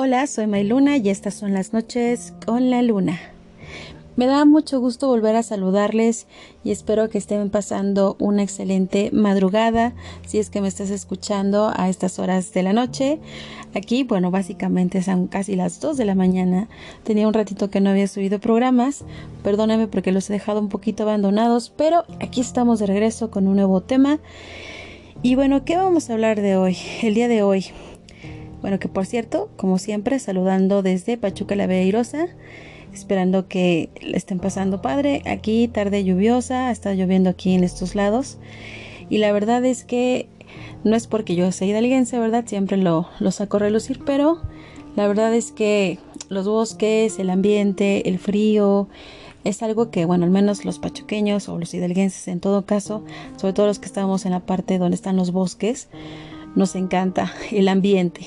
Hola, soy Mayluna y estas son las noches con la luna. Me da mucho gusto volver a saludarles y espero que estén pasando una excelente madrugada si es que me estás escuchando a estas horas de la noche. Aquí, bueno, básicamente son casi las 2 de la mañana. Tenía un ratito que no había subido programas. Perdóname porque los he dejado un poquito abandonados, pero aquí estamos de regreso con un nuevo tema. Y bueno, ¿qué vamos a hablar de hoy? El día de hoy bueno, que por cierto, como siempre, saludando desde Pachuca la Beirosa, esperando que le estén pasando padre. Aquí tarde lluviosa, está lloviendo aquí en estos lados. Y la verdad es que no es porque yo sea hidalguense, ¿verdad? Siempre lo, lo saco a relucir, pero la verdad es que los bosques, el ambiente, el frío, es algo que, bueno, al menos los pachuqueños o los hidalguenses en todo caso, sobre todo los que estamos en la parte donde están los bosques, nos encanta el ambiente.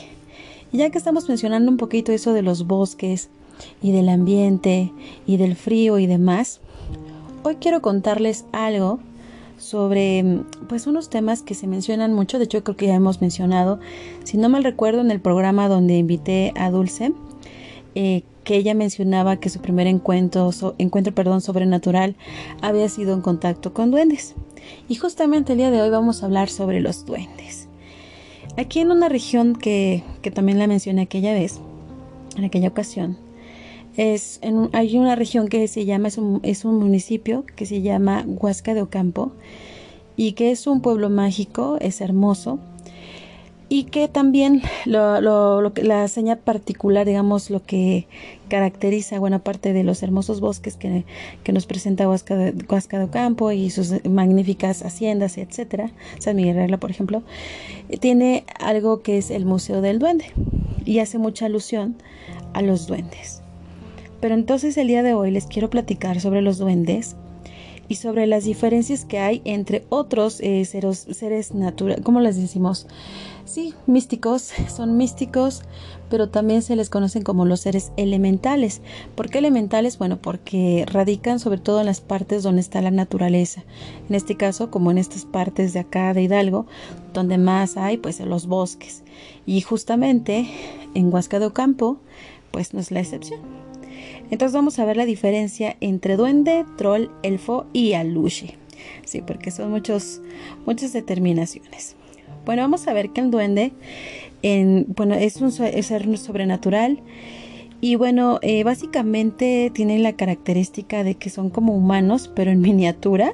Y ya que estamos mencionando un poquito eso de los bosques y del ambiente y del frío y demás, hoy quiero contarles algo sobre pues unos temas que se mencionan mucho, de hecho creo que ya hemos mencionado, si no mal recuerdo en el programa donde invité a Dulce, eh, que ella mencionaba que su primer encuentro, encuentro perdón, sobrenatural había sido en contacto con duendes. Y justamente el día de hoy vamos a hablar sobre los duendes. Aquí en una región que, también la mencioné aquella vez, en aquella ocasión, es en, hay una región que se llama, es un, es un municipio que se llama Huasca de Ocampo y que es un pueblo mágico, es hermoso y que también la seña particular, digamos, lo que caracteriza buena parte de los hermosos bosques que, nos presenta Huasca de, Huasca de y sus magníficas haciendas, etcétera, San Miguel Regla, por ejemplo, tiene algo que es el Museo del Duende y hace mucha alusión a los duendes. Pero entonces el día de hoy les quiero platicar sobre los duendes y sobre las diferencias que hay entre otros eh, seres, seres naturales, ¿cómo les decimos? Sí, místicos, son místicos, pero también se les conocen como los seres elementales. ¿Por qué elementales? Bueno, porque radican sobre todo en las partes donde está la naturaleza. En este caso, como en estas partes de acá de Hidalgo, donde más hay, pues los bosques. Y justamente en Huasca de Ocampo, pues no es la excepción. Entonces vamos a ver la diferencia entre duende, troll, elfo y aluche. Sí, porque son muchos, muchas determinaciones. Bueno, vamos a ver que el duende en, bueno, es un ser sobrenatural y bueno, eh, básicamente tienen la característica de que son como humanos, pero en miniatura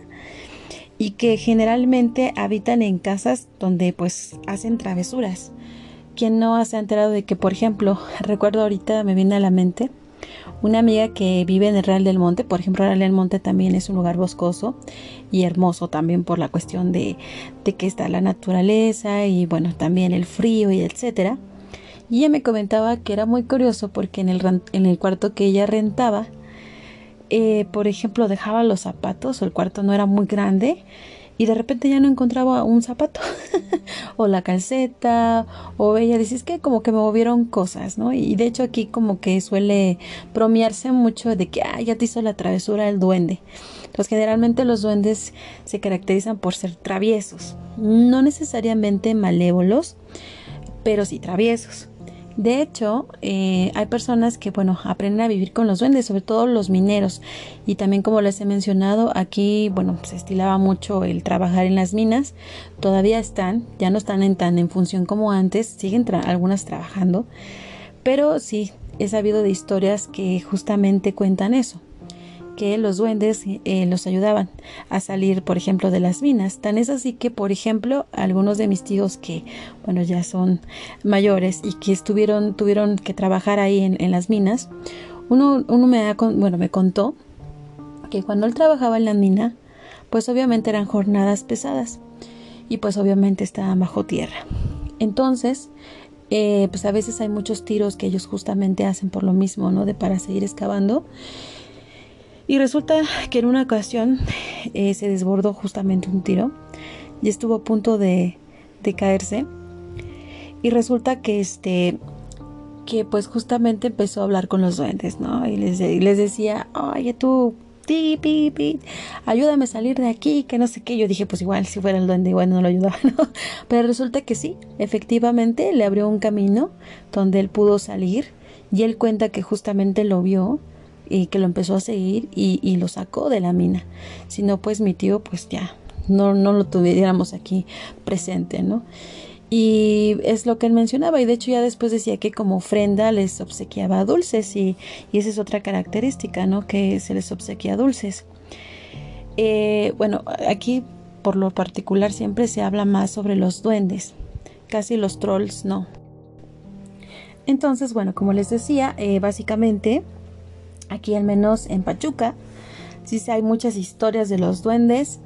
y que generalmente habitan en casas donde pues hacen travesuras. Quien no se ha enterado de que, por ejemplo, recuerdo ahorita me viene a la mente una amiga que vive en el Real del Monte, por ejemplo, Real del Monte también es un lugar boscoso y hermoso también por la cuestión de, que está la naturaleza y bueno, también el frío y etcétera. Y ella me comentaba que era muy curioso porque en el, en el cuarto que ella rentaba, eh, por ejemplo, dejaba los zapatos, el cuarto no era muy grande, y de repente ya no encontraba un zapato o la calceta o ella dice es que como que me movieron cosas, ¿no? Y de hecho aquí como que suele bromearse mucho de que ah, ya te hizo la travesura el duende. Pues generalmente los duendes se caracterizan por ser traviesos, no necesariamente malévolos, pero sí traviesos. De hecho, eh, hay personas que, bueno, aprenden a vivir con los duendes, sobre todo los mineros. Y también, como les he mencionado, aquí, bueno, se estilaba mucho el trabajar en las minas. Todavía están, ya no están en tan en función como antes, siguen algunas trabajando. Pero sí, he sabido de historias que justamente cuentan eso que los duendes eh, los ayudaban a salir, por ejemplo, de las minas. Tan es así que, por ejemplo, algunos de mis tíos que, bueno, ya son mayores y que estuvieron, tuvieron que trabajar ahí en, las minas, uno, uno me, bueno, me contó que cuando él trabajaba en la mina, pues obviamente eran jornadas pesadas y pues obviamente estaban bajo tierra. Entonces, eh, pues a veces hay muchos tiros que ellos justamente hacen por lo mismo, ¿no? De para seguir excavando y resulta que en una ocasión eh, se desbordó justamente un tiro y estuvo a punto de, caerse. Y resulta que este que pues justamente empezó a hablar con los duendes, ¿no? Y les, les decía, oye tú, ti, pi, pi, ayúdame a salir de aquí, que no sé qué. Yo dije, pues igual, si fuera el duende, igual no lo ayudaba, ¿no? Pero resulta que sí, efectivamente le abrió un camino donde él pudo salir y él cuenta que justamente lo vio y que lo empezó a seguir y, y lo sacó de la mina. Si no, pues mi tío, pues ya, no, no lo tuviéramos aquí presente, ¿no? Y es lo que él mencionaba, y de hecho ya después decía que como ofrenda les obsequiaba dulces, y, y esa es otra característica, ¿no? Que se les obsequia dulces. Eh, bueno, aquí por lo particular siempre se habla más sobre los duendes, casi los trolls no. Entonces, bueno, como les decía, eh, básicamente aquí al menos en Pachuca, sí hay muchas historias de los duendes.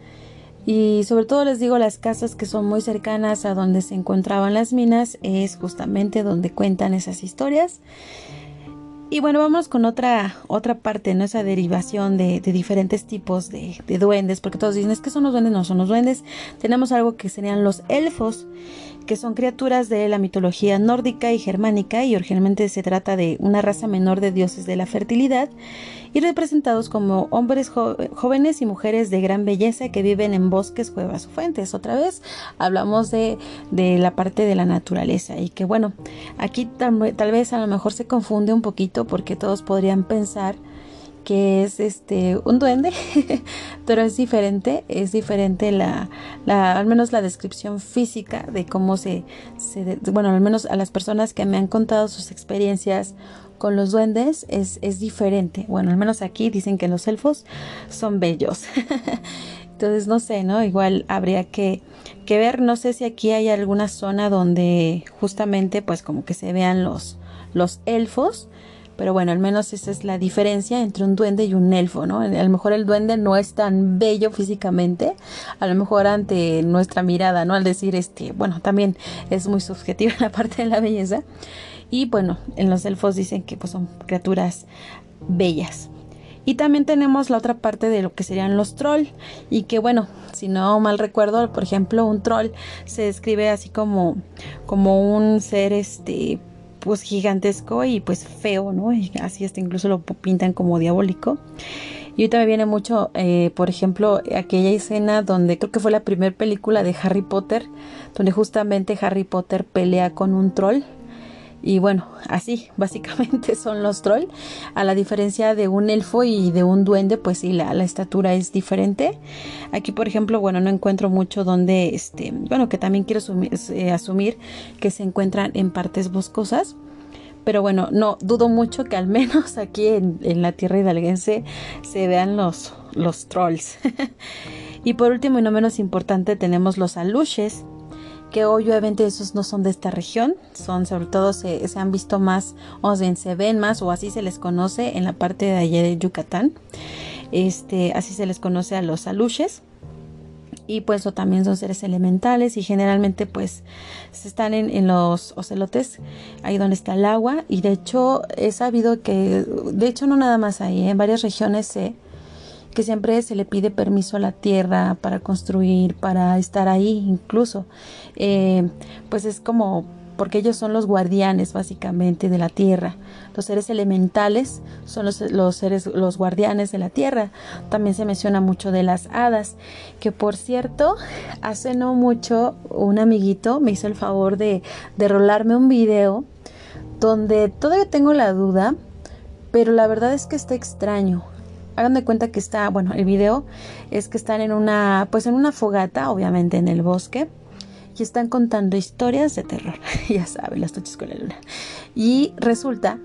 Y sobre todo les digo, las casas que son muy cercanas a donde se encontraban las minas es justamente donde cuentan esas historias. Y bueno, vamos con otra, otra parte, ¿no? Esa derivación de, diferentes tipos de, de, duendes, porque todos dicen, es que son los duendes, no son los duendes. Tenemos algo que serían los elfos, que son criaturas de la mitología nórdica y germánica, y originalmente se trata de una raza menor de dioses de la fertilidad y representados como hombres jóvenes y mujeres de gran belleza que viven en bosques, cuevas o fuentes. Otra vez hablamos de, de la parte de la naturaleza y que bueno, aquí tal, tal vez a lo mejor se confunde un poquito porque todos podrían pensar que es este un duende, pero es diferente, es diferente la, al menos la descripción física de cómo se, se, bueno, al menos a las personas que me han contado sus experiencias con los duendes es, es diferente. Bueno, al menos aquí dicen que los elfos son bellos. Entonces, no sé, ¿no? Igual habría que, que, ver, no sé si aquí hay alguna zona donde justamente pues como que se vean los, los elfos. Pero bueno, al menos esa es la diferencia entre un duende y un elfo, ¿no? A lo mejor el duende no es tan bello físicamente, a lo mejor ante nuestra mirada, ¿no? Al decir, este, bueno, también es muy subjetiva la parte de la belleza. Y bueno, en los elfos dicen que pues, son criaturas bellas. Y también tenemos la otra parte de lo que serían los troll. Y que bueno, si no mal recuerdo, por ejemplo, un troll se describe así como, como un ser este pues gigantesco y pues feo, ¿no? Y así hasta incluso lo pintan como diabólico. Y ahorita me viene mucho, eh, por ejemplo, aquella escena donde creo que fue la primera película de Harry Potter, donde justamente Harry Potter pelea con un troll y bueno, así básicamente son los troll. A la diferencia de un elfo y de un duende, pues sí, la, estatura es diferente. Aquí, por ejemplo, bueno, no encuentro mucho donde, este, bueno, que también quiero eh, asumir, que se encuentran en partes boscosas. Pero bueno, no dudo mucho que al menos aquí en, la tierra hidalguense se vean los, los trolls. y por último y no menos importante tenemos los aluches que obviamente esos no son de esta región, son sobre todo se, han visto más, o bien se ven más, o así se les conoce en la parte de allá de Yucatán, este, así se les conoce a los aluches. Y pues o también son seres elementales y generalmente pues están en, en, los ocelotes ahí donde está el agua. Y de hecho he sabido que de hecho no nada más ahí en varias regiones se que siempre se le pide permiso a la tierra para construir, para estar ahí incluso. Eh, pues es como porque ellos son los guardianes básicamente de la tierra. Los seres elementales son los, los, seres, los guardianes de la tierra. También se menciona mucho de las hadas, que por cierto, hace no mucho un amiguito me hizo el favor de, de rolarme un video donde todavía tengo la duda, pero la verdad es que está extraño hagan de cuenta que está, bueno, el video es que están en una, pues en una fogata, obviamente en el bosque, y están contando historias de terror, ya saben, las noches con la luna. Y resulta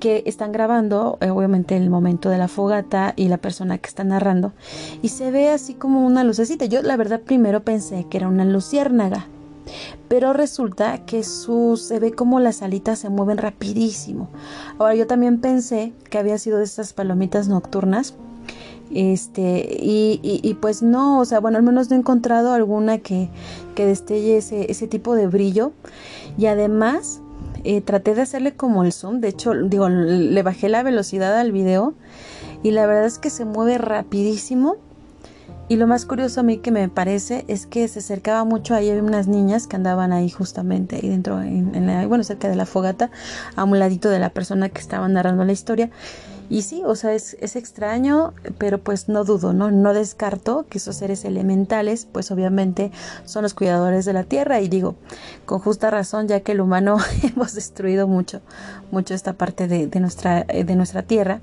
que están grabando, eh, obviamente, el momento de la fogata y la persona que está narrando, y se ve así como una lucecita. Yo, la verdad, primero pensé que era una luciérnaga, pero resulta que se ve como las alitas se mueven rapidísimo. Ahora yo también pensé que había sido de estas palomitas nocturnas. Este, y, y, pues no, o sea, bueno, al menos no he encontrado alguna que, que destelle ese, ese tipo de brillo. Y además, eh, traté de hacerle como el zoom, de hecho, digo, le bajé la velocidad al video y la verdad es que se mueve rapidísimo y lo más curioso a mí que me parece es que se acercaba mucho, ahí había unas niñas que andaban ahí justamente ahí dentro, en, bueno, cerca de la fogata, a un ladito de la persona que estaba narrando la historia. Y sí, o sea, es, es, extraño, pero pues no dudo, ¿no? No descarto que esos seres elementales, pues obviamente son los cuidadores de la tierra. Y digo, con justa razón, ya que el humano hemos destruido mucho, mucho esta parte de, nuestra, de nuestra tierra.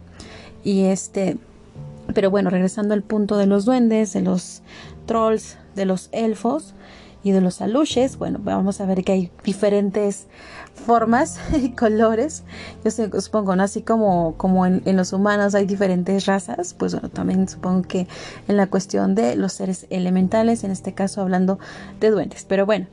Y este, pero bueno, regresando al punto de los duendes, de los trolls, de los elfos, y de los aluches, bueno, vamos a ver que hay diferentes formas y colores. Yo supongo, ¿no? Así como, como en, los humanos hay diferentes razas, pues bueno, también supongo que en la cuestión de los seres elementales, en este caso hablando de duendes. Pero bueno,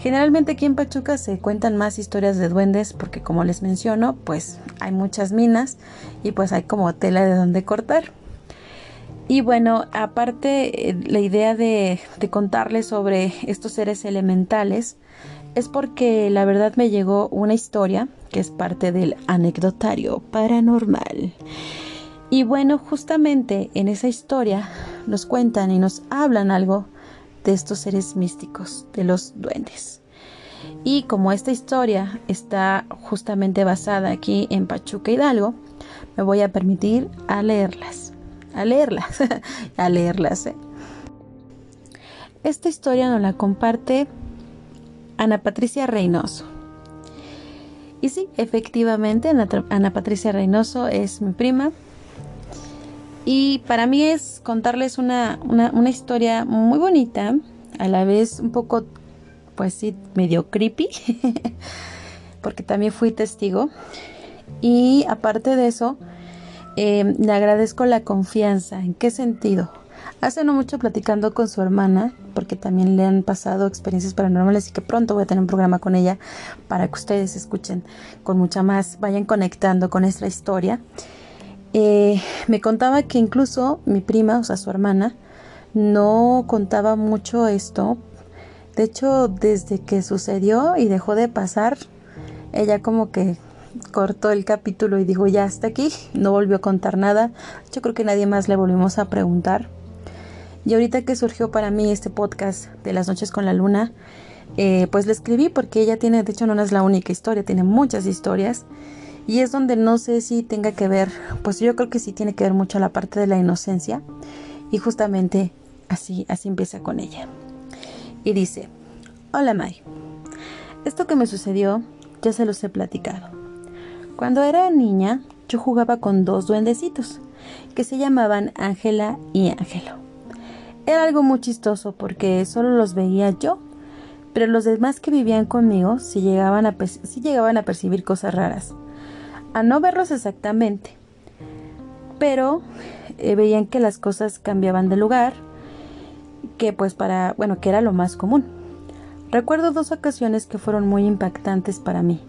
generalmente aquí en Pachuca se cuentan más historias de duendes porque como les menciono, pues hay muchas minas y pues hay como tela de donde cortar. Y bueno, aparte eh, la idea de, contarles sobre estos seres elementales es porque la verdad me llegó una historia que es parte del anecdotario paranormal. Y bueno, justamente en esa historia nos cuentan y nos hablan algo de estos seres místicos, de los duendes. Y como esta historia está justamente basada aquí en Pachuca Hidalgo, me voy a permitir a leerlas a leerlas, a leerlas. ¿eh? Esta historia nos la comparte Ana Patricia Reynoso. Y sí, efectivamente, Ana, Patricia Reynoso es mi prima. Y para mí es contarles una, una, historia muy bonita, a la vez un poco, pues sí, medio creepy, porque también fui testigo. Y aparte de eso, eh, le agradezco la confianza. ¿En qué sentido? Hace no mucho platicando con su hermana, porque también le han pasado experiencias paranormales y que pronto voy a tener un programa con ella para que ustedes escuchen con mucha más, vayan conectando con esta historia. Eh, me contaba que incluso mi prima, o sea, su hermana, no contaba mucho esto. De hecho, desde que sucedió y dejó de pasar, ella como que cortó el capítulo y dijo ya hasta aquí, no volvió a contar nada. Yo creo que nadie más le volvimos a preguntar. Y ahorita que surgió para mí este podcast de las noches con la luna, eh, pues le escribí porque ella tiene, de hecho no es la única historia, tiene muchas historias. Y es donde no sé si tenga que ver, pues yo creo que sí tiene que ver mucho la parte de la inocencia. Y justamente así, así empieza con ella. Y dice, hola May, esto que me sucedió ya se los he platicado. Cuando era niña, yo jugaba con dos duendecitos, que se llamaban Ángela y Ángelo. Era algo muy chistoso porque solo los veía yo, pero los demás que vivían conmigo sí llegaban a, llegaban a percibir cosas raras. A no verlos exactamente, pero eh, veían que las cosas cambiaban de lugar, que pues para, bueno, que era lo más común. Recuerdo dos ocasiones que fueron muy impactantes para mí.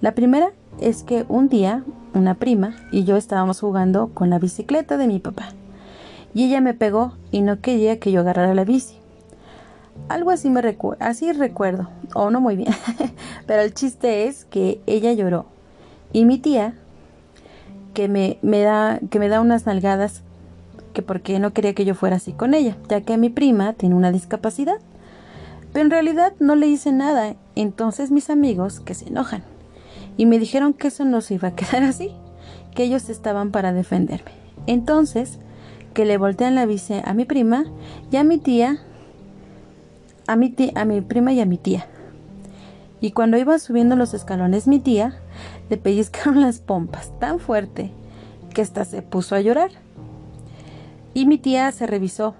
La primera es que un día una prima y yo estábamos jugando con la bicicleta de mi papá. Y ella me pegó y no quería que yo agarrara la bici. Algo así me recuerdo, así recuerdo, o no muy bien. Pero el chiste es que ella lloró. Y mi tía, que me, me, da, que me da unas nalgadas, que porque no quería que yo fuera así con ella, ya que mi prima tiene una discapacidad. Pero en realidad no le hice nada, entonces mis amigos que se enojan y me dijeron que eso no se iba a quedar así, que ellos estaban para defenderme. Entonces, que le voltean la bici a mi prima y a mi tía, a mi, tía, a mi prima y a mi tía. Y cuando iba subiendo los escalones mi tía, le pellizcaron las pompas tan fuerte que hasta se puso a llorar. Y mi tía se revisó.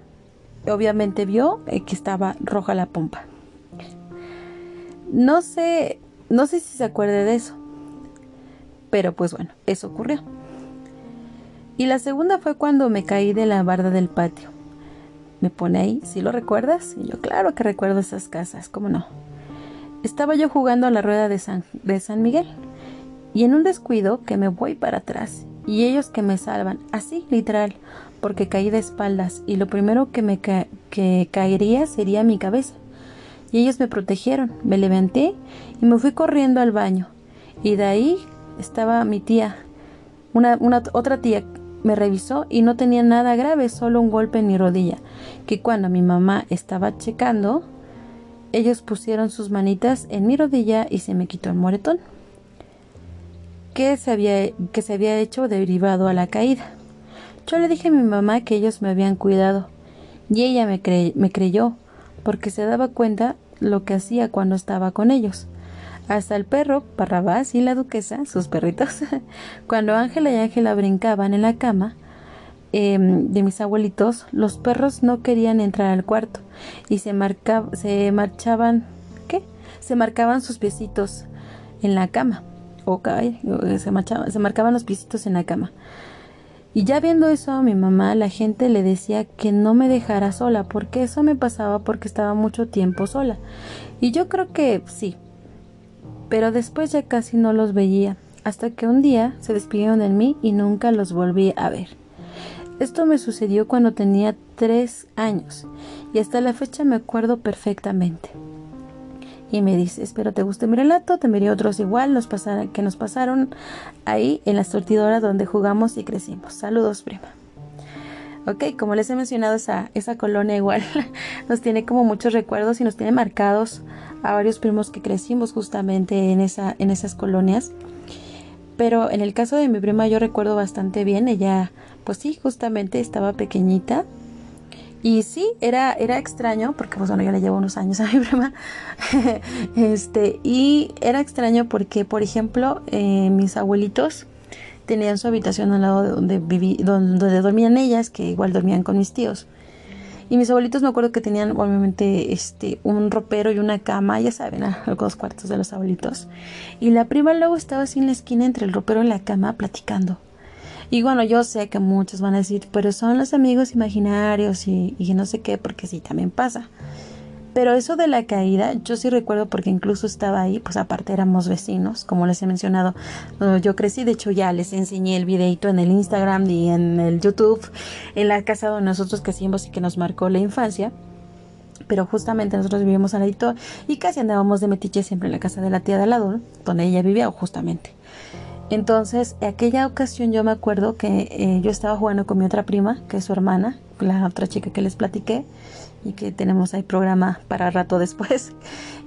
Obviamente vio eh, que estaba roja la pompa. No sé, no sé si se acuerde de eso. Pero pues bueno, eso ocurrió. Y la segunda fue cuando me caí de la barda del patio. Me pone ahí, ¿sí lo recuerdas? Y yo, claro que recuerdo esas casas, ¿cómo no? Estaba yo jugando a la rueda de San, Miguel y en un descuido que me voy para atrás y ellos que me salvan, así literal, porque caí de espaldas y lo primero que me que caería sería mi cabeza. Y ellos me protegieron, me levanté y me fui corriendo al baño. Y de ahí estaba mi tía, una, otra tía me revisó y no tenía nada grave, solo un golpe en mi rodilla, que cuando mi mamá estaba checando, ellos pusieron sus manitas en mi rodilla y se me quitó el moretón. que se había, que se había hecho derivado a la caída. Yo le dije a mi mamá que ellos me habían cuidado y ella me, me creyó porque se daba cuenta lo que hacía cuando estaba con ellos. Hasta el perro, Parrabás y la duquesa, sus perritos, cuando Ángela y Ángela brincaban en la cama em, de mis abuelitos, los perros no querían entrar al cuarto y se, se marchaban, ¿qué? Se marcaban sus piecitos en la cama. O se, marchaban, se marcaban los piecitos en la cama. Y ya viendo eso a mi mamá, la gente le decía que no me dejara sola, porque eso me pasaba porque estaba mucho tiempo sola. Y yo creo que sí, pero después ya casi no los veía, hasta que un día se despidieron de mí y nunca los volví a ver. Esto me sucedió cuando tenía tres años y hasta la fecha me acuerdo perfectamente. Y me dice, espero te guste mi relato, te miré otros igual nos que nos pasaron ahí en la sortidora donde jugamos y crecimos. Saludos, prima. Ok, como les he mencionado, esa, esa colonia igual nos tiene como muchos recuerdos y nos tiene marcados a varios primos que crecimos justamente en, esa, en esas colonias. Pero en el caso de mi prima yo recuerdo bastante bien, ella pues sí, justamente estaba pequeñita. Y sí, era, era extraño, porque pues bueno, yo le llevo unos años a mi prima. este, y era extraño porque, por ejemplo, eh, mis abuelitos tenían su habitación al lado de donde, viví, donde dormían ellas, que igual dormían con mis tíos. Y mis abuelitos me acuerdo que tenían obviamente este un ropero y una cama, ya saben, algunos cuartos de los abuelitos. Y la prima luego estaba así en la esquina entre el ropero y la cama platicando. Y bueno, yo sé que muchos van a decir, pero son los amigos imaginarios y, y no sé qué, porque sí, también pasa. Pero eso de la caída, yo sí recuerdo porque incluso estaba ahí, pues aparte éramos vecinos, como les he mencionado, yo crecí, de hecho ya les enseñé el videito en el Instagram y en el YouTube, en la casa donde nosotros crecimos y que nos marcó la infancia. Pero justamente nosotros vivíamos al ladito y casi andábamos de metiche siempre en la casa de la tía de al donde ella vivía justamente. Entonces, aquella ocasión yo me acuerdo que eh, yo estaba jugando con mi otra prima, que es su hermana, la otra chica que les platiqué, y que tenemos ahí programa para rato después.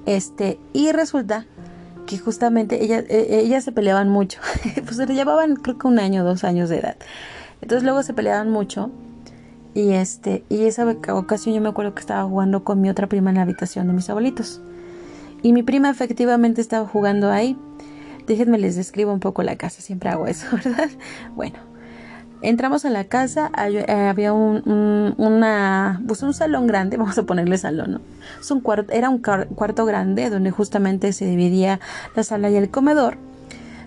Este, y resulta que justamente ellas, e, ellas se peleaban mucho. pues se llevaban creo que un año, dos años de edad. Entonces luego se peleaban mucho. Y este, y esa ocasión yo me acuerdo que estaba jugando con mi otra prima en la habitación de mis abuelitos. Y mi prima efectivamente estaba jugando ahí. Déjenme les describo un poco la casa, siempre hago eso, ¿verdad? Bueno, Entramos a la casa, eh, había pues un salón grande, vamos a ponerle salón, ¿no? Es un cuarto, era un cuarto grande donde justamente se dividía la sala y el comedor.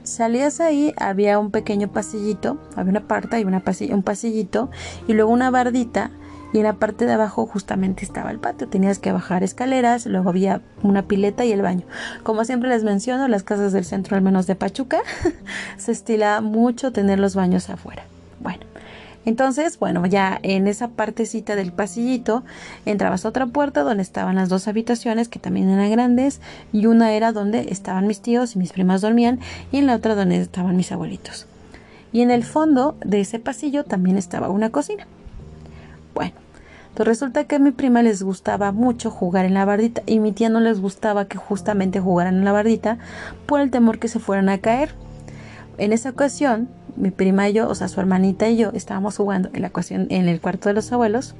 Salías ahí, había un pequeño pasillito, había una parte y una un pasillito y luego una bardita y en la parte de abajo justamente estaba el patio. Tenías que bajar escaleras, luego había una pileta y el baño. Como siempre les menciono, las casas del centro, al menos de Pachuca, se estila mucho tener los baños afuera. Entonces, bueno, ya en esa partecita del pasillito entrabas a otra puerta donde estaban las dos habitaciones que también eran grandes y una era donde estaban mis tíos y mis primas dormían y en la otra donde estaban mis abuelitos. Y en el fondo de ese pasillo también estaba una cocina. Bueno, pues resulta que a mi prima les gustaba mucho jugar en la bardita y mi tía no les gustaba que justamente jugaran en la bardita por el temor que se fueran a caer. En esa ocasión, mi prima y yo, o sea, su hermanita y yo, estábamos jugando en la ocasión en el cuarto de los abuelos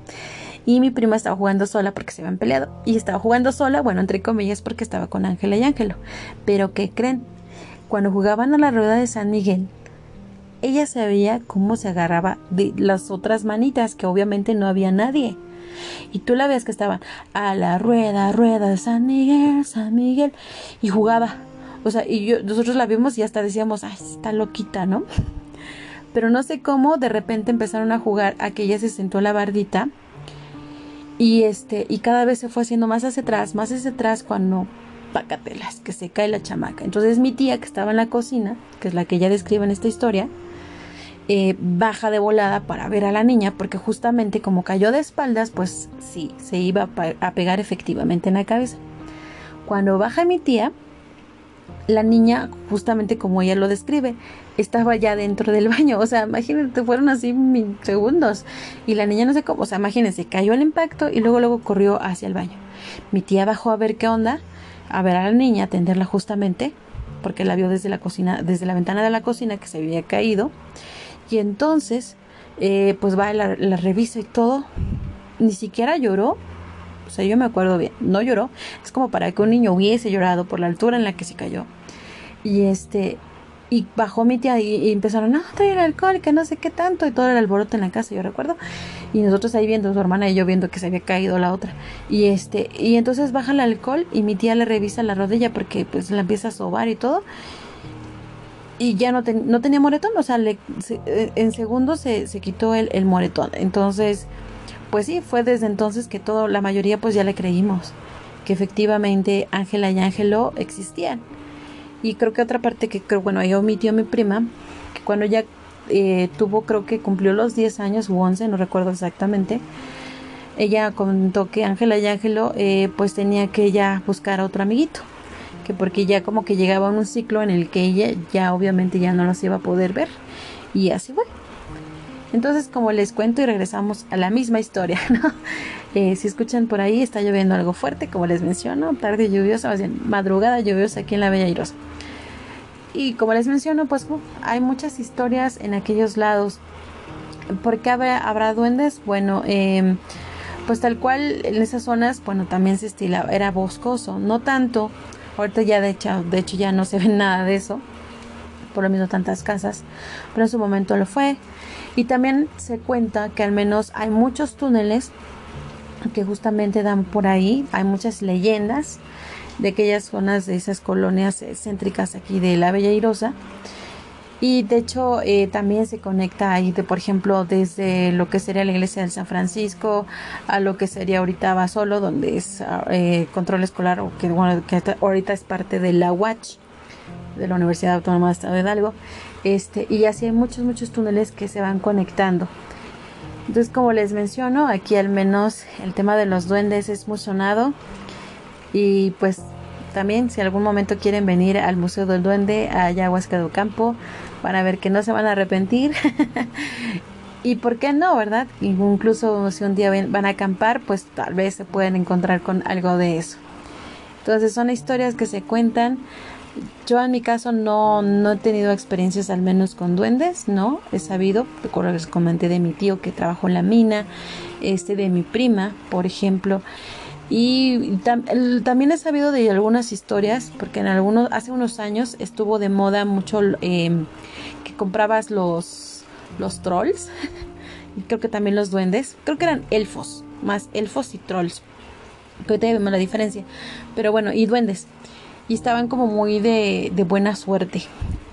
y mi prima estaba jugando sola porque se habían peleado y estaba jugando sola, bueno, entre comillas porque estaba con Ángela y Ángelo. Pero ¿qué creen? Cuando jugaban a la rueda de San Miguel, ella sabía cómo se agarraba de las otras manitas, que obviamente no había nadie. Y tú la ves que estaban a la rueda, rueda de San Miguel, San Miguel, y jugaba. O sea, y yo, nosotros la vimos y hasta decíamos, ay, está loquita, ¿no? Pero no sé cómo de repente empezaron a jugar a que ella se sentó la bardita y este y cada vez se fue haciendo más hacia atrás, más hacia atrás cuando pacatelas, que se cae la chamaca. Entonces mi tía que estaba en la cocina, que es la que ella describe en esta historia, eh, baja de volada para ver a la niña porque justamente como cayó de espaldas, pues sí, se iba a pegar efectivamente en la cabeza. Cuando baja mi tía, la niña, justamente como ella lo describe, estaba ya dentro del baño. O sea, imagínate, fueron así segundos. Y la niña no sé cómo, o sea, imagínense, cayó el impacto y luego, luego corrió hacia el baño. Mi tía bajó a ver qué onda, a ver a la niña, atenderla justamente. porque la vio desde la cocina, desde la ventana de la cocina que se había caído. Y entonces, eh, pues va, la, la revisa y todo. Ni siquiera lloró. O sea, yo me acuerdo bien, no lloró. Es como para que un niño hubiese llorado por la altura en la que se cayó. Y este, y bajó mi tía y, empezaron, no, trae el alcohol, que no sé qué tanto, y todo el alboroto en la casa, yo recuerdo. Y nosotros ahí viendo, su hermana y yo viendo que se había caído la otra. Y este, y entonces baja el alcohol y mi tía le revisa la rodilla porque pues la empieza a sobar y todo. Y ya no, no tenía moretón, o sea, le, eh, en segundos se, se quitó el, el moretón. Entonces, pues sí, fue desde entonces que todo, la mayoría pues ya le creímos que efectivamente Ángela y Ángelo existían. Y creo que otra parte que creo, bueno, ahí omitió mi prima, que cuando ella eh, tuvo, creo que cumplió los 10 años u 11, no recuerdo exactamente, ella comentó que Ángela y Ángelo eh, pues tenía que ya buscar a otro amiguito, que porque ya como que llegaba un ciclo en el que ella ya obviamente ya no los iba a poder ver. Y así fue. Entonces, como les cuento y regresamos a la misma historia, ¿no? Eh, si escuchan por ahí, está lloviendo algo fuerte, como les menciono, tarde lluviosa, más bien madrugada lluviosa aquí en la Bella Irosa. Y como les menciono, pues hay muchas historias en aquellos lados. ¿Por qué habrá, duendes? Bueno, em, pues tal cual en esas zonas, bueno, también se estilaba, era boscoso, no tanto, ahorita ya de hecho, de hecho ya no se ve nada de eso, por lo mismo tantas casas, pero en su momento lo fue. Y también se cuenta que al menos hay muchos túneles que justamente dan por ahí, hay muchas leyendas de aquellas zonas de esas colonias céntricas aquí de la Bella Irosa. Y de hecho eh, también se conecta ahí, de, por ejemplo, desde lo que sería la iglesia del San Francisco a lo que sería ahorita Basolo, donde es eh, control escolar, o que, bueno, que ahorita es parte de la UACH, de la Universidad Autónoma de Estado de Hidalgo. Este, y así hay muchos, muchos túneles que se van conectando. Entonces, como les menciono, aquí al menos el tema de los duendes es muy sonado. Y pues también si algún momento quieren venir al Museo del Duende a Ayahuasca do Campo, van a ver que no se van a arrepentir. y por qué no, ¿verdad? Incluso si un día van a acampar, pues tal vez se pueden encontrar con algo de eso. Entonces son historias que se cuentan yo en mi caso no, no he tenido experiencias al menos con duendes, no, he sabido, recuerdo les comenté de mi tío que trabajó en la mina, este de mi prima, por ejemplo, y también he sabido de algunas historias, porque en algunos, hace unos años estuvo de moda mucho em, que comprabas los, los trolls, y creo que también los duendes, creo que eran elfos, más elfos y trolls, pero vemos la diferencia, pero bueno, y duendes y estaban como muy de, de buena suerte.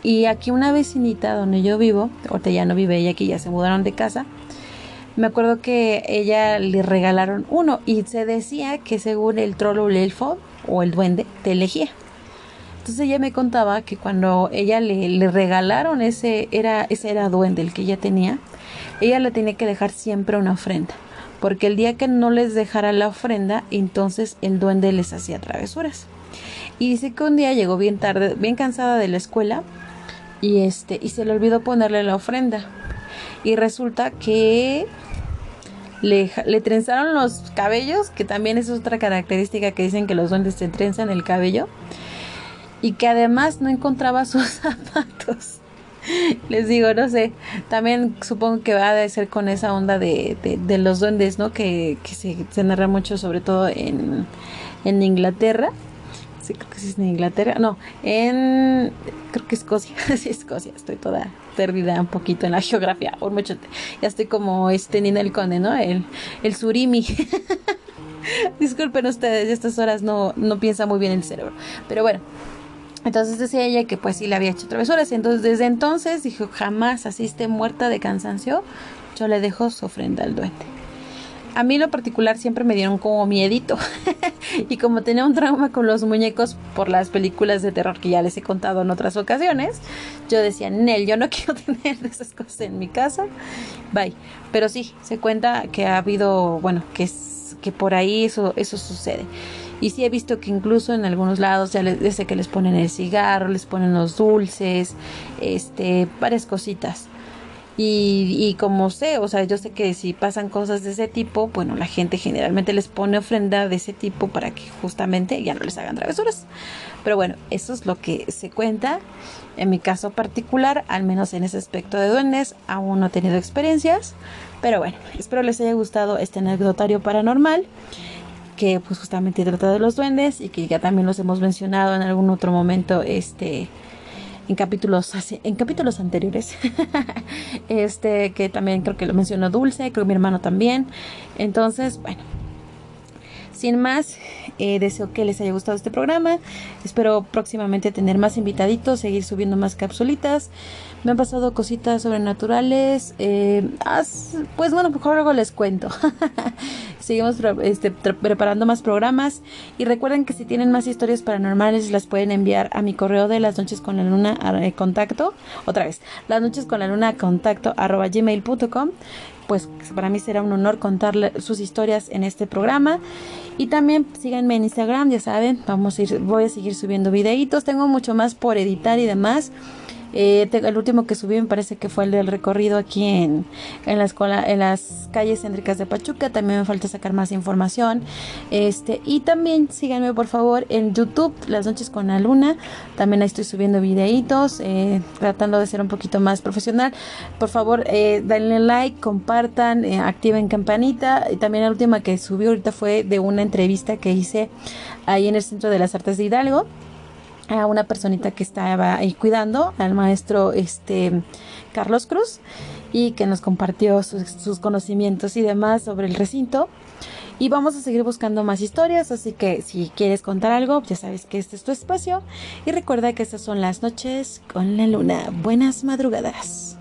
Y aquí una vecinita donde yo vivo, ahorita ya no vive ella aquí, ya se mudaron de casa, me acuerdo que ella le regalaron uno y se decía que según el troll o el elfo o el duende te elegía. Entonces ella me contaba que cuando ella le, le, regalaron ese era, ese era duende el que ella tenía, ella le tenía que dejar siempre una ofrenda. Porque el día que no les dejara la ofrenda, entonces el duende les hacía travesuras. Y dice que un día llegó bien tarde, bien cansada de la escuela y este y se le olvidó ponerle la ofrenda. Y resulta que le, trenzaron los cabellos, que también es otra característica que dicen que los duendes se trenzan el cabello. Y que además no encontraba sus zapatos. Les digo, no sé, también supongo que va a ser con esa onda de, de, los duendes, ¿no? Que, que se, se, narra mucho, sobre todo en, en Inglaterra sí, creo que sí es en Inglaterra, no, en, creo que Escocia, sí, Escocia, estoy toda perdida un poquito en la geografía, un mucho, ya estoy como este el Conde, ¿no? El, el surimi. Disculpen ustedes, estas horas no, no piensa muy bien el cerebro, pero bueno. Entonces decía ella que pues sí le había hecho travesuras. Entonces desde entonces dijo, jamás así esté muerta de cansancio, yo le dejo su ofrenda al duende a mí lo particular siempre me dieron como miedito. y como tenía un trauma con los muñecos por las películas de terror que ya les he contado en otras ocasiones, yo decía, Nel, yo no quiero tener esas cosas en mi casa. Bye. Pero sí, se cuenta que ha habido, bueno, que, es, que por ahí eso, eso sucede. Y sí he visto que incluso en algunos lados ya les, desde que les ponen el cigarro, les ponen los dulces, este, varias cositas. Y, como sé, o sea, yo sé que si pasan cosas de ese tipo, bueno, la gente generalmente les pone ofrenda de ese tipo para que justamente ya no les hagan travesuras. Pero bueno, eso es lo que se cuenta. En mi caso particular, al menos en ese aspecto de duendes, aún no he tenido experiencias. Pero bueno, espero les haya gustado este anecdotario paranormal que pues justamente trata de los duendes y que ya también los hemos mencionado en algún otro momento este en capítulos en capítulos anteriores este que también creo que lo mencionó Dulce creo que mi hermano también entonces bueno sin más, eh, deseo que les haya gustado este programa. Espero próximamente tener más invitaditos, seguir subiendo más capsulitas. Me han pasado cositas sobrenaturales. Eh, pues bueno, mejor luego les cuento. Seguimos este, preparando más programas. Y recuerden que si tienen más historias paranormales, las pueden enviar a mi correo de las noches con la luna contacto. Otra vez, las noches con la luna contacto arroba gmail.com pues para mí será un honor contarle sus historias en este programa. Y también síganme en Instagram, ya saben, vamos a ir, voy a seguir subiendo videitos, tengo mucho más por editar y demás. Eh, el último que subí me parece que fue el del recorrido aquí en, en la escuela, en las calles céntricas de Pachuca. También me falta sacar más información. Este, y también síganme por favor en YouTube, Las Noches con la Luna. También ahí estoy subiendo videitos, eh, tratando de ser un poquito más profesional. Por favor, eh, denle like, compartan, eh, activen campanita. Y también la última que subí ahorita fue de una entrevista que hice ahí en el Centro de las Artes de Hidalgo a una personita que estaba ahí cuidando, al maestro este Carlos Cruz, y que nos compartió sus, conocimientos y demás sobre el recinto. Y vamos a seguir buscando más historias, así que si quieres contar algo, ya sabes que este es tu espacio. Y recuerda que estas son las noches con la luna. Buenas madrugadas.